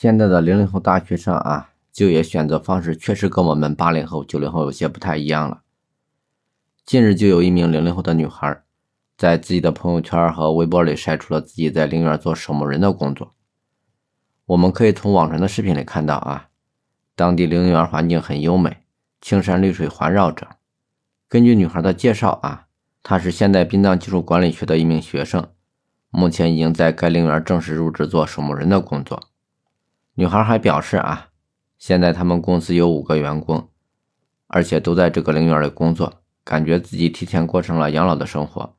现在的零零后大学生啊，就业选择方式确实跟我们八零后、九零后有些不太一样了。近日就有一名零零后的女孩，在自己的朋友圈和微博里晒出了自己在陵园做守墓人的工作。我们可以从网传的视频里看到啊，当地陵园环境很优美，青山绿水环绕着。根据女孩的介绍啊，她是现代殡葬技术管理学的一名学生，目前已经在该陵园正式入职做守墓人的工作。女孩还表示啊，现在他们公司有五个员工，而且都在这个陵园里工作，感觉自己提前过上了养老的生活，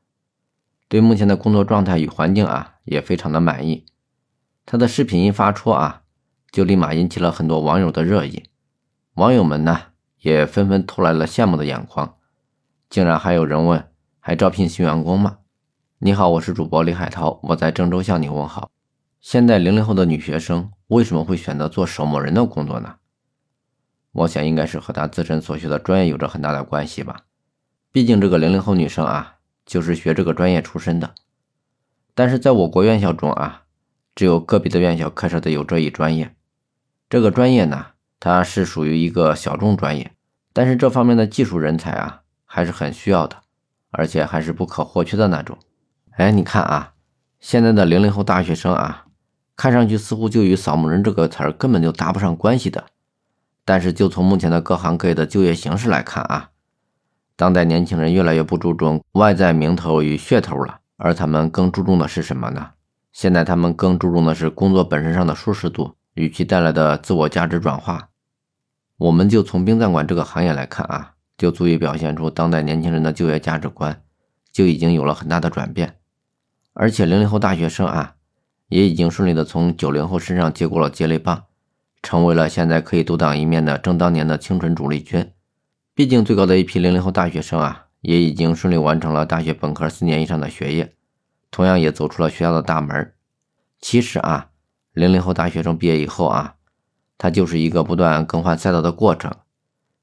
对目前的工作状态与环境啊也非常的满意。她的视频一发出啊，就立马引起了很多网友的热议，网友们呢也纷纷投来了羡慕的眼光，竟然还有人问，还招聘新员工吗？你好，我是主播李海涛，我在郑州向你问好。现在零零后的女学生为什么会选择做守墓人的工作呢？我想应该是和他自身所学的专业有着很大的关系吧。毕竟这个零零后女生啊，就是学这个专业出身的。但是在我国院校中啊，只有个别的院校开设的有这一专业。这个专业呢，它是属于一个小众专业，但是这方面的技术人才啊，还是很需要的，而且还是不可或缺的那种。哎，你看啊，现在的零零后大学生啊。看上去似乎就与扫墓人这个词儿根本就搭不上关系的，但是就从目前的各行各业的就业形势来看啊，当代年轻人越来越不注重外在名头与噱头了，而他们更注重的是什么呢？现在他们更注重的是工作本身上的舒适度与其带来的自我价值转化。我们就从殡葬馆这个行业来看啊，就足以表现出当代年轻人的就业价值观就已经有了很大的转变，而且零零后大学生啊。也已经顺利的从九零后身上接过了接力棒，成为了现在可以独当一面的正当年的青春主力军。毕竟最高的一批零零后大学生啊，也已经顺利完成了大学本科四年以上的学业，同样也走出了学校的大门。其实啊，零零后大学生毕业以后啊，他就是一个不断更换赛道的过程，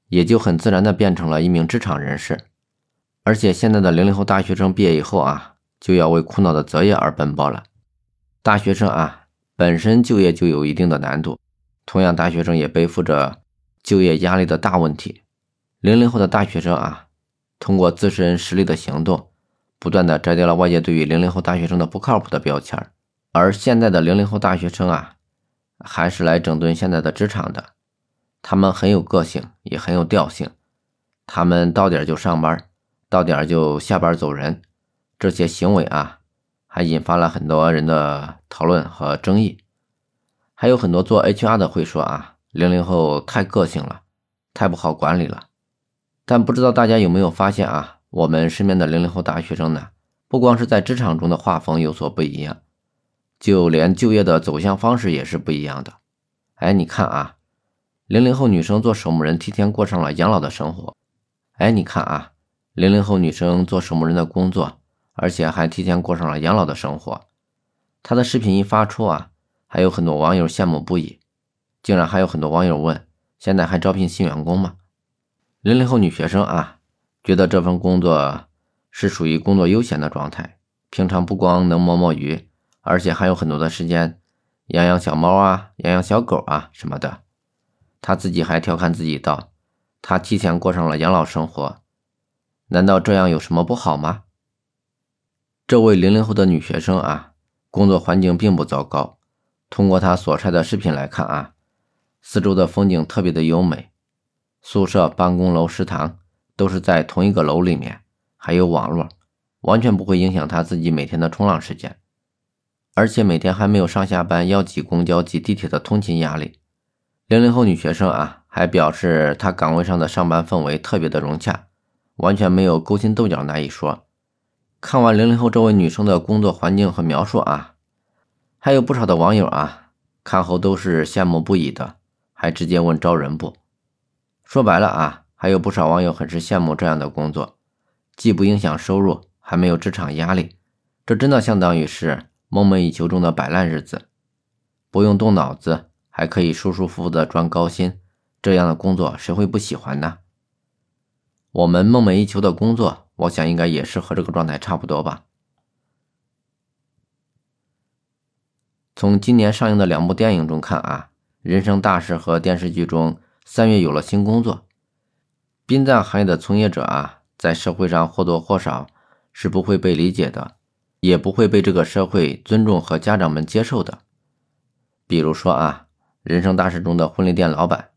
也就很自然的变成了一名职场人士。而且现在的零零后大学生毕业以后啊，就要为苦恼的择业而奔波了。大学生啊，本身就业就有一定的难度，同样，大学生也背负着就业压力的大问题。零零后的大学生啊，通过自身实力的行动，不断的摘掉了外界对于零零后大学生的不靠谱的标签而现在的零零后大学生啊，还是来整顿现在的职场的。他们很有个性，也很有调性。他们到点就上班，到点就下班走人，这些行为啊。还引发了很多人的讨论和争议，还有很多做 HR 的会说啊，零零后太个性了，太不好管理了。但不知道大家有没有发现啊，我们身边的零零后大学生呢，不光是在职场中的画风有所不一样，就连就业的走向方式也是不一样的。哎，你看啊，零零后女生做守墓人，提前过上了养老的生活。哎，你看啊，零零后女生做守墓人的工作。而且还提前过上了养老的生活。他的视频一发出啊，还有很多网友羡慕不已，竟然还有很多网友问：现在还招聘新员工吗？零零后女学生啊，觉得这份工作是属于工作悠闲的状态，平常不光能摸摸鱼，而且还有很多的时间养养小猫啊，养养小狗啊什么的。他自己还调侃自己道：“他提前过上了养老生活，难道这样有什么不好吗？”这位零零后的女学生啊，工作环境并不糟糕。通过她所晒的视频来看啊，四周的风景特别的优美，宿舍、办公楼、食堂都是在同一个楼里面，还有网络，完全不会影响她自己每天的冲浪时间。而且每天还没有上下班要挤公交、挤地铁的通勤压力。零零后女学生啊，还表示她岗位上的上班氛围特别的融洽，完全没有勾心斗角那一说。看完零零后这位女生的工作环境和描述啊，还有不少的网友啊，看后都是羡慕不已的，还直接问招人不？说白了啊，还有不少网友很是羡慕这样的工作，既不影响收入，还没有职场压力，这真的相当于是梦寐以求中的摆烂日子，不用动脑子，还可以舒舒服服的赚高薪，这样的工作谁会不喜欢呢？我们梦寐以求的工作。我想应该也是和这个状态差不多吧。从今年上映的两部电影中看啊，《人生大事》和电视剧中，三月有了新工作。殡葬行业的从业者啊，在社会上或多或少是不会被理解的，也不会被这个社会尊重和家长们接受的。比如说啊，《人生大事》中的婚礼店老板，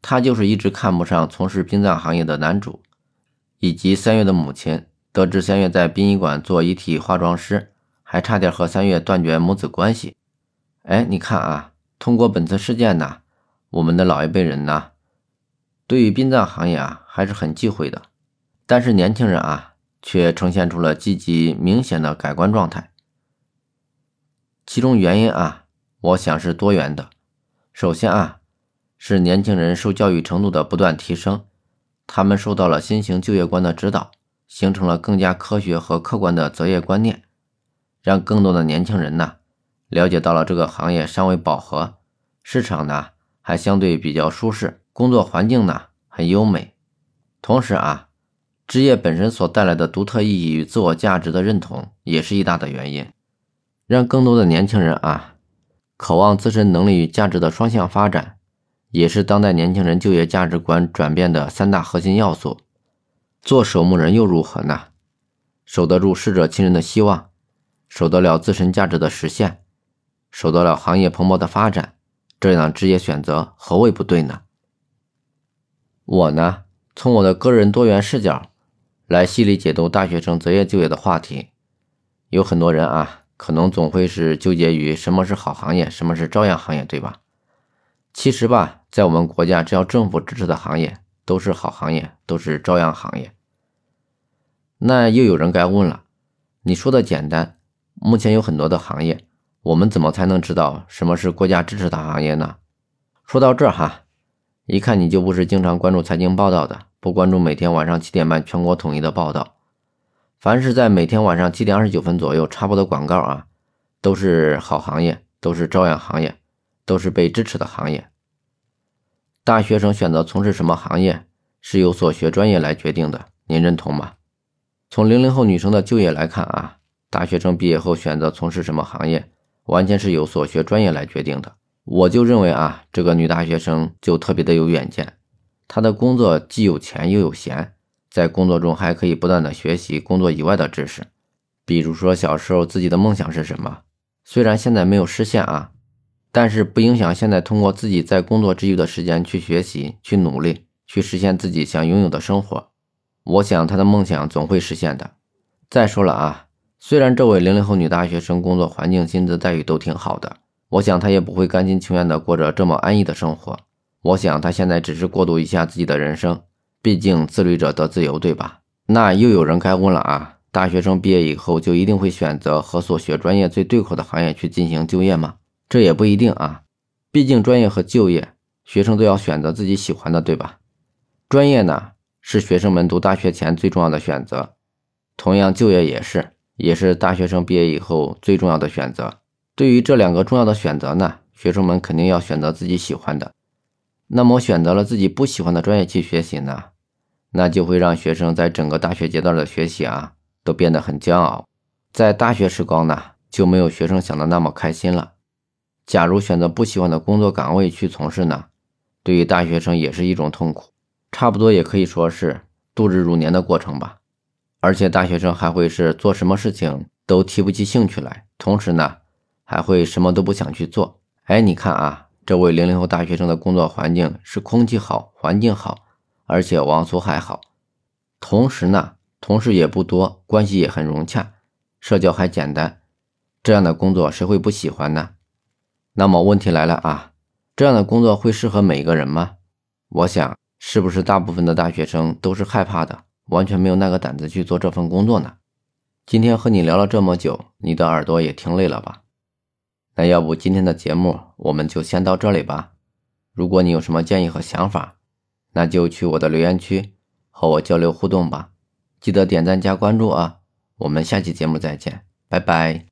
他就是一直看不上从事殡葬行业的男主，以及三月的母亲。得知三月在殡仪馆做遗体化妆师，还差点和三月断绝母子关系。哎，你看啊，通过本次事件呢，我们的老一辈人呢，对于殡葬行业啊还是很忌讳的。但是年轻人啊，却呈现出了积极明显的改观状态。其中原因啊，我想是多元的。首先啊，是年轻人受教育程度的不断提升，他们受到了新型就业观的指导。形成了更加科学和客观的择业观念，让更多的年轻人呢了解到了这个行业尚未饱和，市场呢还相对比较舒适，工作环境呢很优美。同时啊，职业本身所带来的独特意义与自我价值的认同也是一大的原因，让更多的年轻人啊渴望自身能力与价值的双向发展，也是当代年轻人就业价值观转变的三大核心要素。做守墓人又如何呢？守得住逝者亲人的希望，守得了自身价值的实现，守得了行业蓬勃的发展，这样职业选择何谓不对呢？我呢，从我的个人多元视角来细力解读大学生择业就业的话题。有很多人啊，可能总会是纠结于什么是好行业，什么是朝阳行业，对吧？其实吧，在我们国家，只要政府支持的行业。都是好行业，都是朝阳行业。那又有人该问了，你说的简单，目前有很多的行业，我们怎么才能知道什么是国家支持的行业呢？说到这哈，一看你就不是经常关注财经报道的，不关注每天晚上七点半全国统一的报道。凡是在每天晚上七点二十九分左右插播的广告啊，都是好行业，都是朝阳行业，都是被支持的行业。大学生选择从事什么行业是由所学专业来决定的，您认同吗？从零零后女生的就业来看啊，大学生毕业后选择从事什么行业，完全是由所学专业来决定的。我就认为啊，这个女大学生就特别的有远见，她的工作既有钱又有闲，在工作中还可以不断的学习工作以外的知识，比如说小时候自己的梦想是什么，虽然现在没有实现啊。但是不影响现在通过自己在工作之余的时间去学习、去努力、去实现自己想拥有的生活。我想他的梦想总会实现的。再说了啊，虽然这位零零后女大学生工作环境、薪资待遇都挺好的，我想她也不会甘心情愿的过着这么安逸的生活。我想她现在只是过渡一下自己的人生，毕竟自律者得自由，对吧？那又有人该问了啊，大学生毕业以后就一定会选择和所学专业最对口的行业去进行就业吗？这也不一定啊，毕竟专业和就业，学生都要选择自己喜欢的，对吧？专业呢是学生们读大学前最重要的选择，同样就业也是，也是大学生毕业以后最重要的选择。对于这两个重要的选择呢，学生们肯定要选择自己喜欢的。那么选择了自己不喜欢的专业去学习呢，那就会让学生在整个大学阶段的学习啊都变得很煎熬，在大学时光呢就没有学生想的那么开心了。假如选择不喜欢的工作岗位去从事呢，对于大学生也是一种痛苦，差不多也可以说是度日如年的过程吧。而且大学生还会是做什么事情都提不起兴趣来，同时呢，还会什么都不想去做。哎，你看啊，这位零零后大学生的工作环境是空气好，环境好，而且网速还好，同时呢，同事也不多，关系也很融洽，社交还简单，这样的工作谁会不喜欢呢？那么问题来了啊，这样的工作会适合每一个人吗？我想，是不是大部分的大学生都是害怕的，完全没有那个胆子去做这份工作呢？今天和你聊了这么久，你的耳朵也听累了吧？那要不今天的节目我们就先到这里吧。如果你有什么建议和想法，那就去我的留言区和我交流互动吧。记得点赞加关注啊！我们下期节目再见，拜拜。